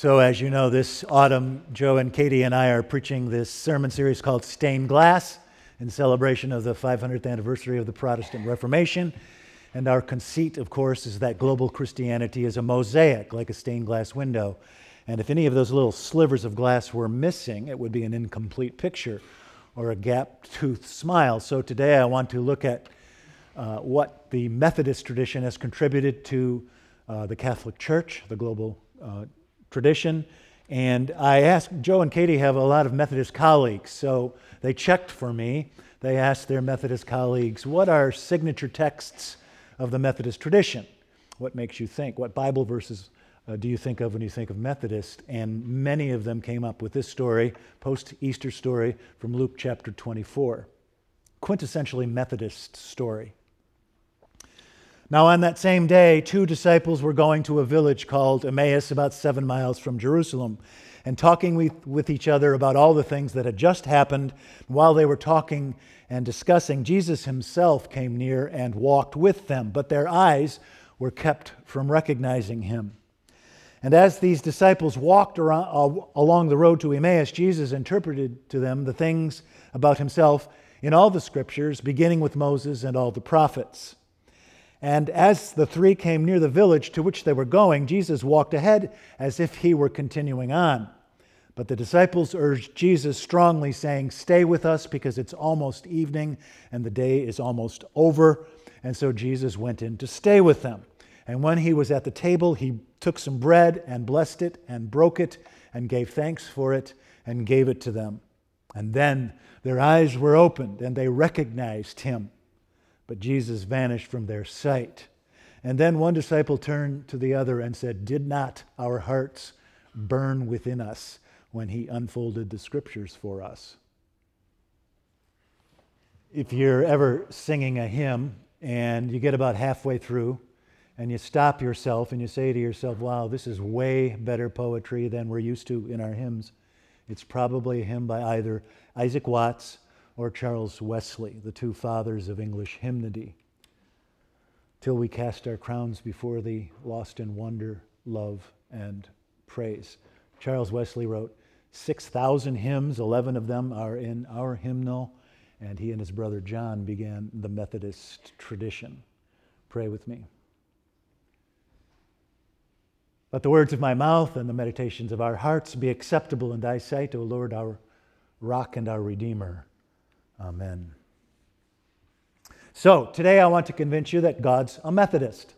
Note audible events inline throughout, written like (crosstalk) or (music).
So, as you know, this autumn, Joe and Katie and I are preaching this sermon series called Stained Glass in celebration of the 500th anniversary of the Protestant Reformation. And our conceit, of course, is that global Christianity is a mosaic, like a stained glass window. And if any of those little slivers of glass were missing, it would be an incomplete picture or a gap toothed smile. So today I want to look at uh, what the Methodist tradition has contributed to uh, the Catholic Church, the global uh, tradition. And I asked, Joe and Katie have a lot of Methodist colleagues, so they checked for me. They asked their Methodist colleagues, What are signature texts of the Methodist tradition? What makes you think? What Bible verses uh, do you think of when you think of Methodist? And many of them came up with this story, post Easter story from Luke chapter 24. Quintessentially Methodist story. Now, on that same day, two disciples were going to a village called Emmaus, about seven miles from Jerusalem, and talking with, with each other about all the things that had just happened. While they were talking and discussing, Jesus himself came near and walked with them, but their eyes were kept from recognizing him. And as these disciples walked around, uh, along the road to Emmaus, Jesus interpreted to them the things about himself in all the scriptures, beginning with Moses and all the prophets. And as the three came near the village to which they were going, Jesus walked ahead as if he were continuing on. But the disciples urged Jesus strongly, saying, Stay with us because it's almost evening and the day is almost over. And so Jesus went in to stay with them. And when he was at the table, he took some bread and blessed it and broke it and gave thanks for it and gave it to them. And then their eyes were opened and they recognized him but Jesus vanished from their sight. And then one disciple turned to the other and said, Did not our hearts burn within us when he unfolded the scriptures for us? If you're ever singing a hymn and you get about halfway through and you stop yourself and you say to yourself, Wow, this is way better poetry than we're used to in our hymns, it's probably a hymn by either Isaac Watts or Charles Wesley, the two fathers of English hymnody. Till we cast our crowns before thee, lost in wonder, love, and praise. Charles Wesley wrote 6,000 hymns, 11 of them are in our hymnal, and he and his brother John began the Methodist tradition. Pray with me. Let the words of my mouth and the meditations of our hearts be acceptable in thy sight, O Lord, our rock and our redeemer. Amen. So, today I want to convince you that God's a Methodist.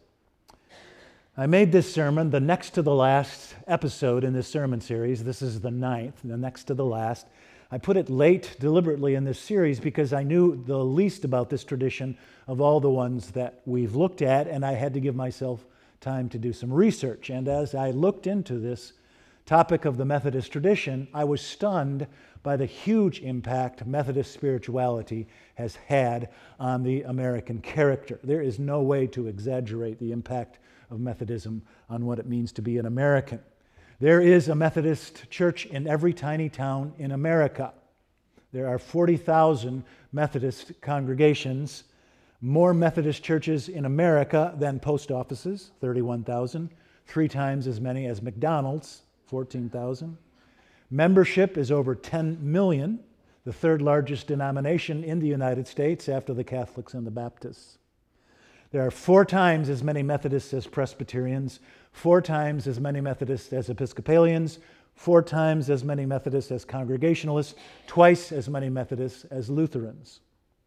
I made this sermon the next to the last episode in this sermon series. This is the ninth, the next to the last. I put it late deliberately in this series because I knew the least about this tradition of all the ones that we've looked at, and I had to give myself time to do some research. And as I looked into this topic of the Methodist tradition, I was stunned by the huge impact Methodist spirituality has had on the American character. There is no way to exaggerate the impact of Methodism on what it means to be an American. There is a Methodist church in every tiny town in America. There are 40,000 Methodist congregations, more Methodist churches in America than post offices, 31,000, three times as many as McDonald's, 14,000. Membership is over 10 million, the third largest denomination in the United States after the Catholics and the Baptists. There are four times as many Methodists as Presbyterians, four times as many Methodists as Episcopalians, four times as many Methodists as Congregationalists, twice as many Methodists as Lutherans.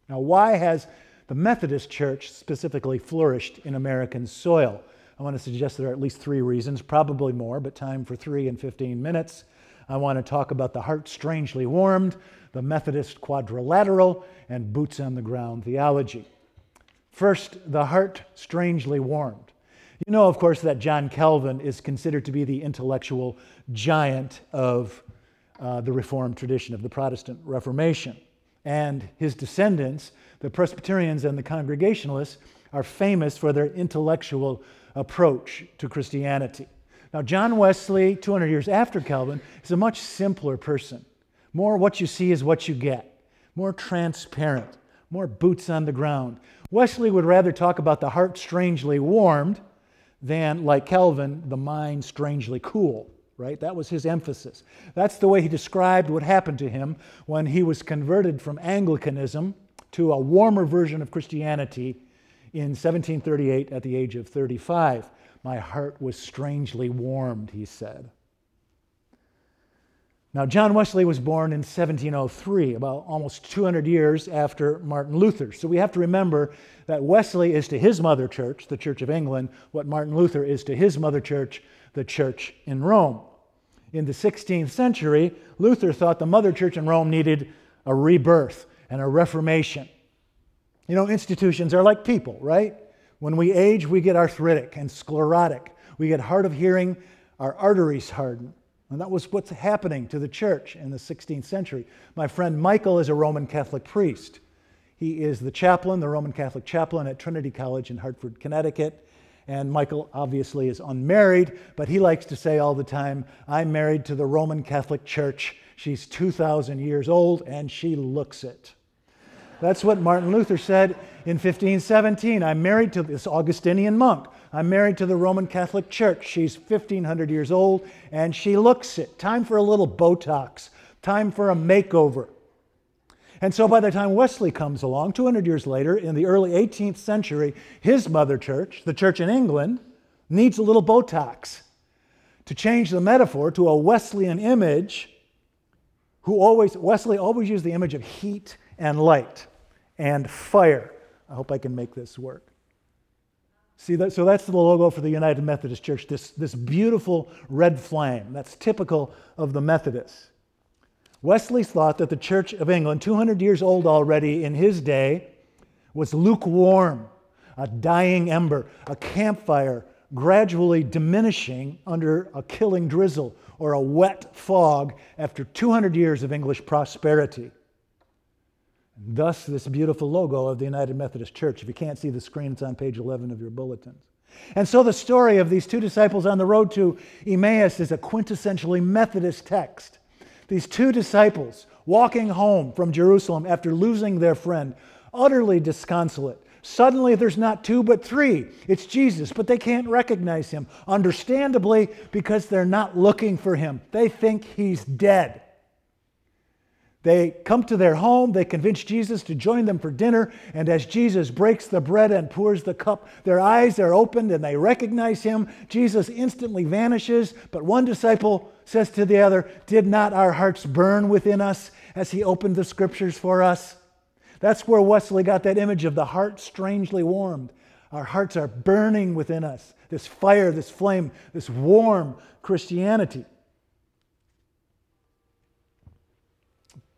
Now, why has the Methodist Church specifically flourished in American soil? I want to suggest there are at least three reasons, probably more, but time for three in 15 minutes. I want to talk about the heart strangely warmed, the Methodist quadrilateral, and boots on the ground theology. First, the heart strangely warmed. You know, of course, that John Calvin is considered to be the intellectual giant of uh, the Reformed tradition, of the Protestant Reformation. And his descendants, the Presbyterians and the Congregationalists, are famous for their intellectual approach to Christianity. Now, John Wesley, 200 years after Calvin, is a much simpler person. More what you see is what you get, more transparent, more boots on the ground. Wesley would rather talk about the heart strangely warmed than, like Calvin, the mind strangely cool. right? That was his emphasis. That's the way he described what happened to him when he was converted from Anglicanism to a warmer version of Christianity in 1738 at the age of 35. My heart was strangely warmed, he said. Now, John Wesley was born in 1703, about almost 200 years after Martin Luther. So we have to remember that Wesley is to his mother church, the Church of England, what Martin Luther is to his mother church, the church in Rome. In the 16th century, Luther thought the mother church in Rome needed a rebirth and a reformation. You know, institutions are like people, right? When we age, we get arthritic and sclerotic. We get hard of hearing, our arteries harden. And that was what's happening to the church in the 16th century. My friend Michael is a Roman Catholic priest. He is the chaplain, the Roman Catholic chaplain at Trinity College in Hartford, Connecticut. And Michael obviously is unmarried, but he likes to say all the time, I'm married to the Roman Catholic Church. She's 2,000 years old and she looks it. That's what Martin Luther said in 1517. I'm married to this Augustinian monk. I'm married to the Roman Catholic Church. She's 1,500 years old and she looks it. Time for a little Botox, time for a makeover. And so by the time Wesley comes along, 200 years later, in the early 18th century, his mother church, the church in England, needs a little Botox. To change the metaphor to a Wesleyan image, who always, Wesley always used the image of heat and light and fire. I hope I can make this work. See that? So that's the logo for the United Methodist Church, this, this beautiful red flame. That's typical of the Methodists. Wesley thought that the Church of England, 200 years old already in his day, was lukewarm, a dying ember, a campfire gradually diminishing under a killing drizzle or a wet fog after 200 years of English prosperity. Thus, this beautiful logo of the United Methodist Church. If you can't see the screen, it's on page 11 of your bulletins. And so, the story of these two disciples on the road to Emmaus is a quintessentially Methodist text. These two disciples walking home from Jerusalem after losing their friend, utterly disconsolate. Suddenly, there's not two but three. It's Jesus, but they can't recognize him, understandably, because they're not looking for him. They think he's dead. They come to their home, they convince Jesus to join them for dinner, and as Jesus breaks the bread and pours the cup, their eyes are opened and they recognize him. Jesus instantly vanishes, but one disciple says to the other, Did not our hearts burn within us as he opened the scriptures for us? That's where Wesley got that image of the heart strangely warmed. Our hearts are burning within us. This fire, this flame, this warm Christianity.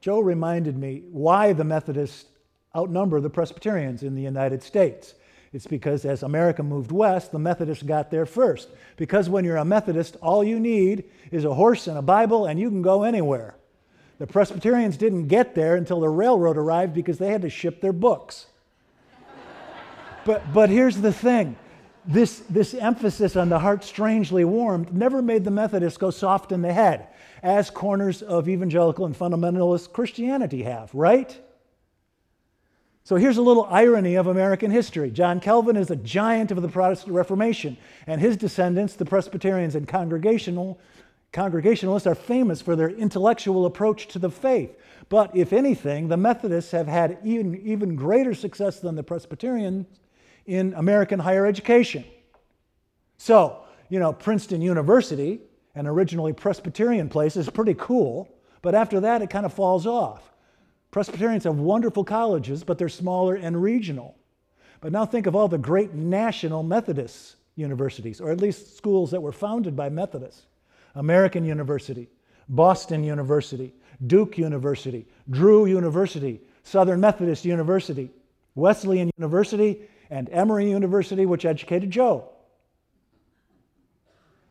Joe reminded me why the Methodists outnumber the Presbyterians in the United States. It's because as America moved west, the Methodists got there first. Because when you're a Methodist, all you need is a horse and a Bible, and you can go anywhere. The Presbyterians didn't get there until the railroad arrived because they had to ship their books. (laughs) but, but here's the thing this, this emphasis on the heart strangely warmed never made the Methodists go soft in the head as corners of evangelical and fundamentalist Christianity have, right? So here's a little irony of American history. John Calvin is a giant of the Protestant Reformation, and his descendants, the Presbyterians and Congregational, Congregationalists, are famous for their intellectual approach to the faith. But if anything, the Methodists have had even, even greater success than the Presbyterians in American higher education. So, you know, Princeton University an originally Presbyterian place is pretty cool, but after that it kind of falls off. Presbyterians have wonderful colleges, but they're smaller and regional. But now think of all the great national Methodist universities, or at least schools that were founded by Methodists American University, Boston University, Duke University, Drew University, Southern Methodist University, Wesleyan University, and Emory University, which educated Joe.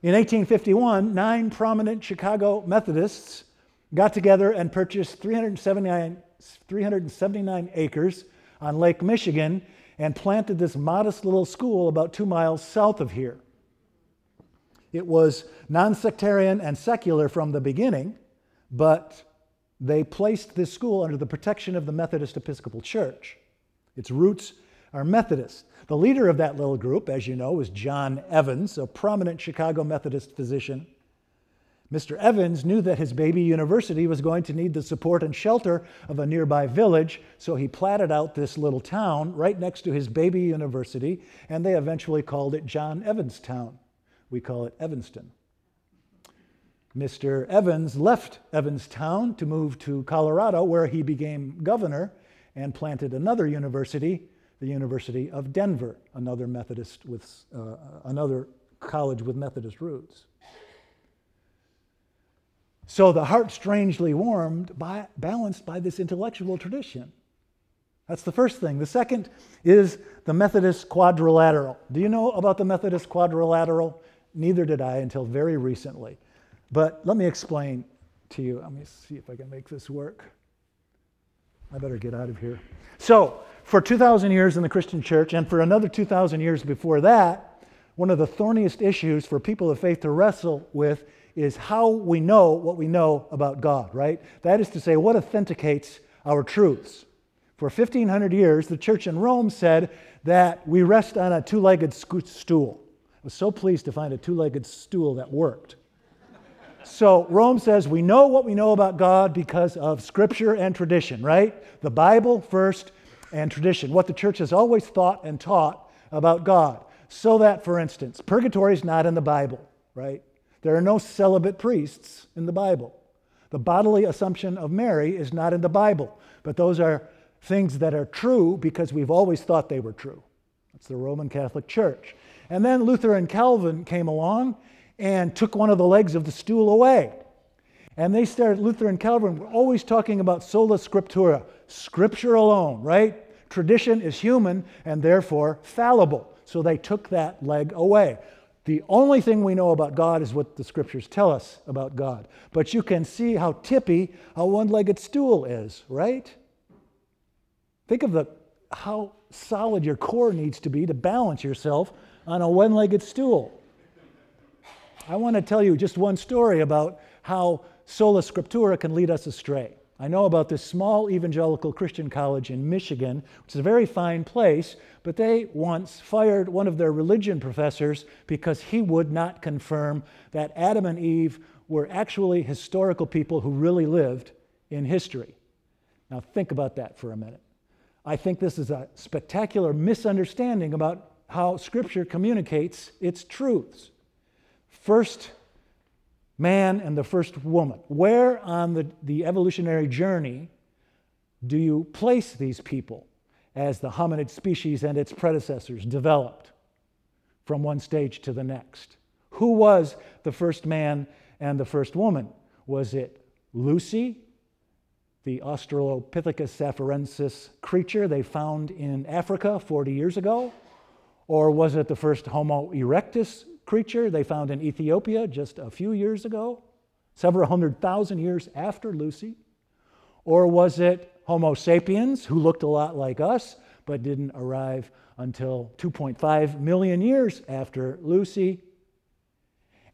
In 1851, nine prominent Chicago Methodists got together and purchased 379, 379 acres on Lake Michigan and planted this modest little school about two miles south of here. It was non sectarian and secular from the beginning, but they placed this school under the protection of the Methodist Episcopal Church. Its roots are Methodist. The leader of that little group, as you know, was John Evans, a prominent Chicago Methodist physician. Mr. Evans knew that his baby university was going to need the support and shelter of a nearby village, so he platted out this little town right next to his baby university, and they eventually called it John Evanstown. We call it Evanston. Mr. Evans left Evanstown to move to Colorado, where he became governor and planted another university, the University of Denver, another Methodist with uh, another college with Methodist roots. So the heart strangely warmed, by, balanced by this intellectual tradition. That's the first thing. The second is the Methodist quadrilateral. Do you know about the Methodist quadrilateral? Neither did I until very recently. But let me explain to you. Let me see if I can make this work. I better get out of here. So, for 2,000 years in the Christian church, and for another 2,000 years before that, one of the thorniest issues for people of faith to wrestle with is how we know what we know about God, right? That is to say, what authenticates our truths. For 1500 years, the church in Rome said that we rest on a two legged stool. I was so pleased to find a two legged stool that worked. So, Rome says we know what we know about God because of Scripture and tradition, right? The Bible first and tradition, what the church has always thought and taught about God. So that, for instance, purgatory is not in the Bible, right? There are no celibate priests in the Bible. The bodily assumption of Mary is not in the Bible, but those are things that are true because we've always thought they were true. That's the Roman Catholic Church. And then Luther and Calvin came along and took one of the legs of the stool away. And they started, Luther and Calvin were always talking about sola scriptura, scripture alone, right? Tradition is human and therefore fallible. So they took that leg away. The only thing we know about God is what the scriptures tell us about God. But you can see how tippy a one legged stool is, right? Think of the, how solid your core needs to be to balance yourself on a one legged stool. I want to tell you just one story about how sola scriptura can lead us astray. I know about this small evangelical Christian college in Michigan, which is a very fine place, but they once fired one of their religion professors because he would not confirm that Adam and Eve were actually historical people who really lived in history. Now, think about that for a minute. I think this is a spectacular misunderstanding about how Scripture communicates its truths. First, man and the first woman. Where on the, the evolutionary journey do you place these people as the hominid species and its predecessors developed from one stage to the next? Who was the first man and the first woman? Was it Lucy, the Australopithecus afarensis creature they found in Africa 40 years ago? Or was it the first Homo erectus creature they found in Ethiopia just a few years ago, several hundred thousand years after Lucy? Or was it Homo sapiens, who looked a lot like us, but didn't arrive until 2.5 million years after Lucy?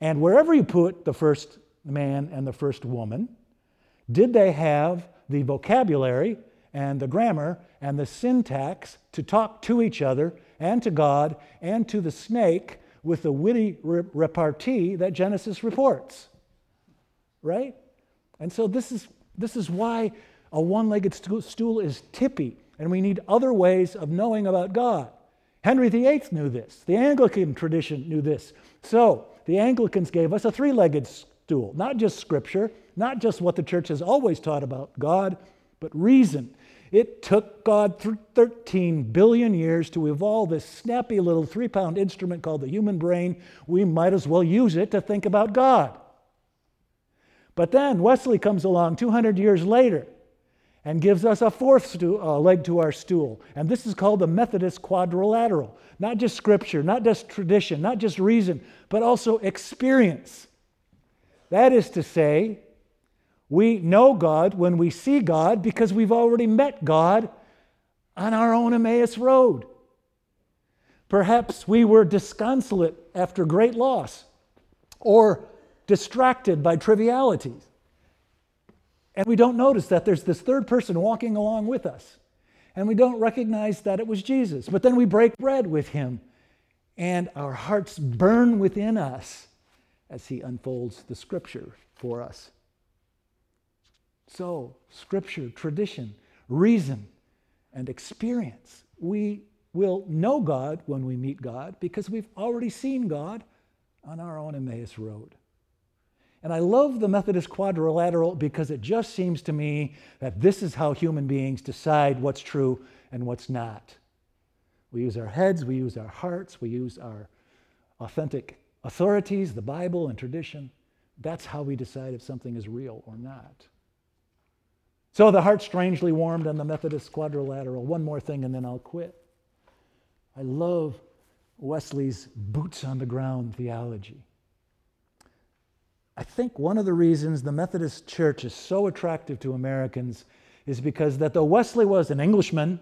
And wherever you put the first man and the first woman, did they have the vocabulary and the grammar and the syntax to talk to each other and to God and to the snake with the witty repartee that Genesis reports. Right? And so this is, this is why a one legged stool is tippy, and we need other ways of knowing about God. Henry VIII knew this. The Anglican tradition knew this. So the Anglicans gave us a three legged stool, not just scripture, not just what the church has always taught about God, but reason. It took God 13 billion years to evolve this snappy little three pound instrument called the human brain. We might as well use it to think about God. But then Wesley comes along 200 years later and gives us a fourth stu- uh, leg to our stool. And this is called the Methodist quadrilateral. Not just scripture, not just tradition, not just reason, but also experience. That is to say, we know God when we see God because we've already met God on our own Emmaus Road. Perhaps we were disconsolate after great loss or distracted by trivialities. And we don't notice that there's this third person walking along with us. And we don't recognize that it was Jesus. But then we break bread with him, and our hearts burn within us as he unfolds the scripture for us. So, scripture, tradition, reason, and experience. We will know God when we meet God because we've already seen God on our own Emmaus Road. And I love the Methodist quadrilateral because it just seems to me that this is how human beings decide what's true and what's not. We use our heads, we use our hearts, we use our authentic authorities, the Bible and tradition. That's how we decide if something is real or not. So the heart strangely warmed on the Methodist quadrilateral. One more thing and then I'll quit. I love Wesley's boots on the ground theology. I think one of the reasons the Methodist Church is so attractive to Americans is because that though Wesley was an Englishman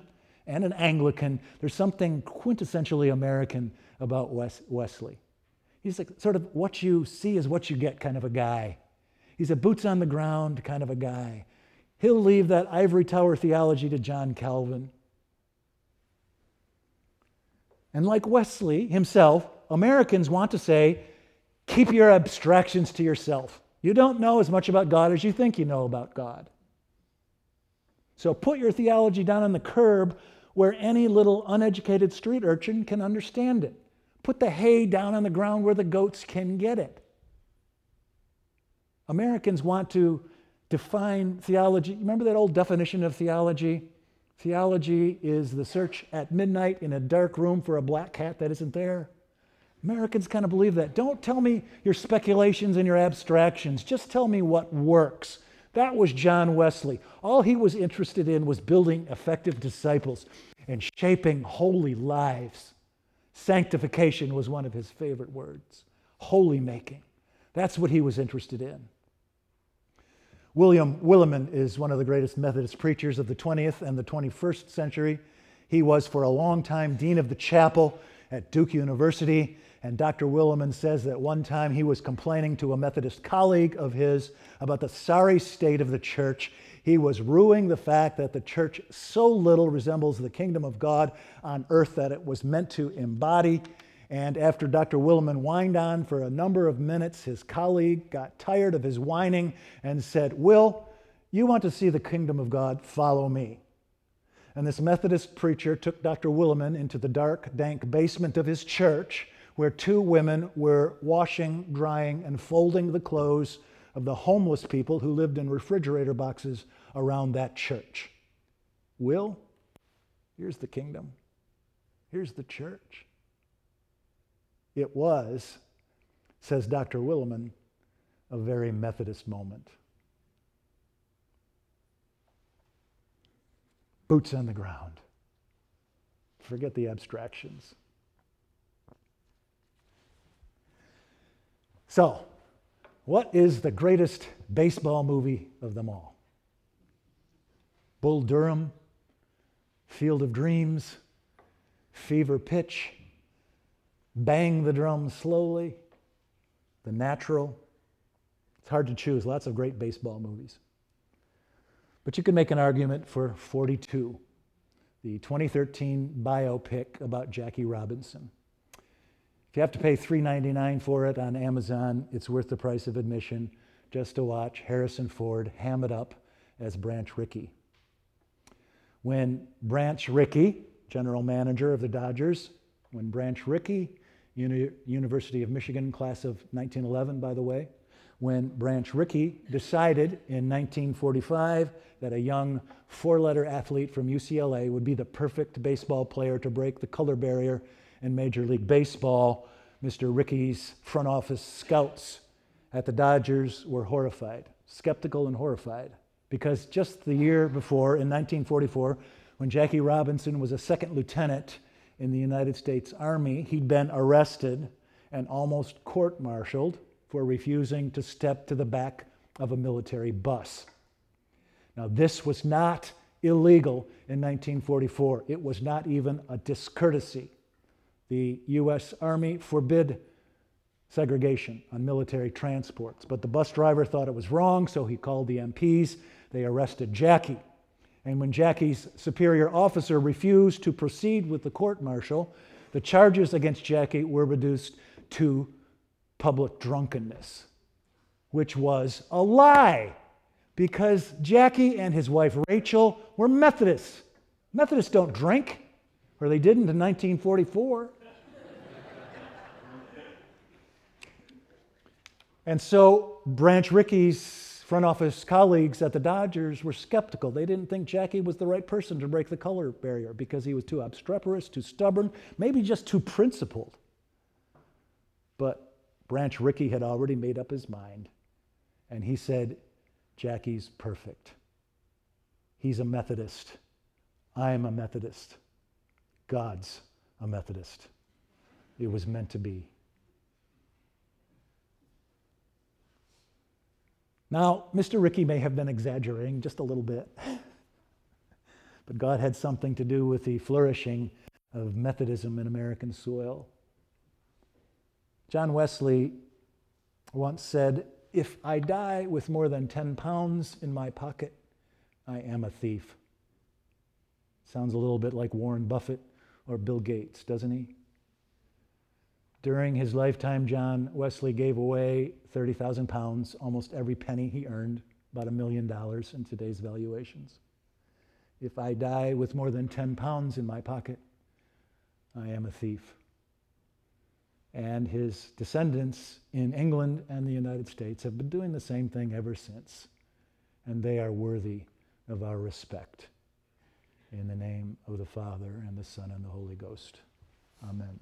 and an Anglican, there's something quintessentially American about Wes- Wesley. He's like sort of what you see is what you get kind of a guy. He's a boots on the ground kind of a guy. He'll leave that ivory tower theology to John Calvin. And like Wesley himself, Americans want to say, keep your abstractions to yourself. You don't know as much about God as you think you know about God. So put your theology down on the curb where any little uneducated street urchin can understand it. Put the hay down on the ground where the goats can get it. Americans want to define theology. Remember that old definition of theology? Theology is the search at midnight in a dark room for a black cat that isn't there. Americans kind of believe that. Don't tell me your speculations and your abstractions. Just tell me what works. That was John Wesley. All he was interested in was building effective disciples and shaping holy lives. Sanctification was one of his favorite words. Holy making. That's what he was interested in. William Willimon is one of the greatest Methodist preachers of the 20th and the 21st century. He was for a long time dean of the chapel at Duke University. And Dr. Willimon says that one time he was complaining to a Methodist colleague of his about the sorry state of the church. He was ruing the fact that the church so little resembles the kingdom of God on earth that it was meant to embody. And after Dr. Willimon whined on for a number of minutes, his colleague got tired of his whining and said, Will, you want to see the kingdom of God? Follow me. And this Methodist preacher took Dr. Willimon into the dark, dank basement of his church, where two women were washing, drying, and folding the clothes of the homeless people who lived in refrigerator boxes around that church. Will, here's the kingdom. Here's the church. It was, says Dr. Willimon, a very Methodist moment. Boots on the ground. Forget the abstractions. So, what is the greatest baseball movie of them all? Bull Durham, Field of Dreams, Fever Pitch, Bang the Drum Slowly, The Natural. It's hard to choose, lots of great baseball movies. But you can make an argument for 42, the 2013 biopic about Jackie Robinson. If you have to pay $3.99 for it on Amazon, it's worth the price of admission just to watch Harrison Ford ham it up as Branch Rickey. When Branch Rickey, general manager of the Dodgers, when Branch Rickey, Uni- University of Michigan class of 1911, by the way, when Branch Rickey decided in 1945 that a young four letter athlete from UCLA would be the perfect baseball player to break the color barrier in Major League Baseball, Mr. Rickey's front office scouts at the Dodgers were horrified, skeptical and horrified, because just the year before, in 1944, when Jackie Robinson was a second lieutenant in the United States Army, he'd been arrested and almost court martialed for refusing to step to the back of a military bus. Now, this was not illegal in 1944. It was not even a discourtesy. The U.S. Army forbid segregation on military transports, but the bus driver thought it was wrong, so he called the MPs. They arrested Jackie. And when Jackie's superior officer refused to proceed with the court martial, the charges against Jackie were reduced to public drunkenness, which was a lie because Jackie and his wife Rachel were Methodists. Methodists don't drink, or they didn't in 1944. and so Branch Rickey's front office colleagues at the Dodgers were skeptical. They didn't think Jackie was the right person to break the color barrier because he was too obstreperous, too stubborn, maybe just too principled. But Branch Rickey had already made up his mind, and he said, Jackie's perfect. He's a Methodist. I am a Methodist. God's a Methodist. It was meant to be. Now, Mr. Rickey may have been exaggerating just a little bit, (laughs) but God had something to do with the flourishing of Methodism in American soil. John Wesley once said, If I die with more than 10 pounds in my pocket, I am a thief. Sounds a little bit like Warren Buffett or Bill Gates, doesn't he? During his lifetime, John Wesley gave away 30,000 pounds, almost every penny he earned, about a million dollars in today's valuations. If I die with more than 10 pounds in my pocket, I am a thief and his descendants in England and the United States have been doing the same thing ever since. And they are worthy of our respect. In the name of the Father, and the Son, and the Holy Ghost. Amen.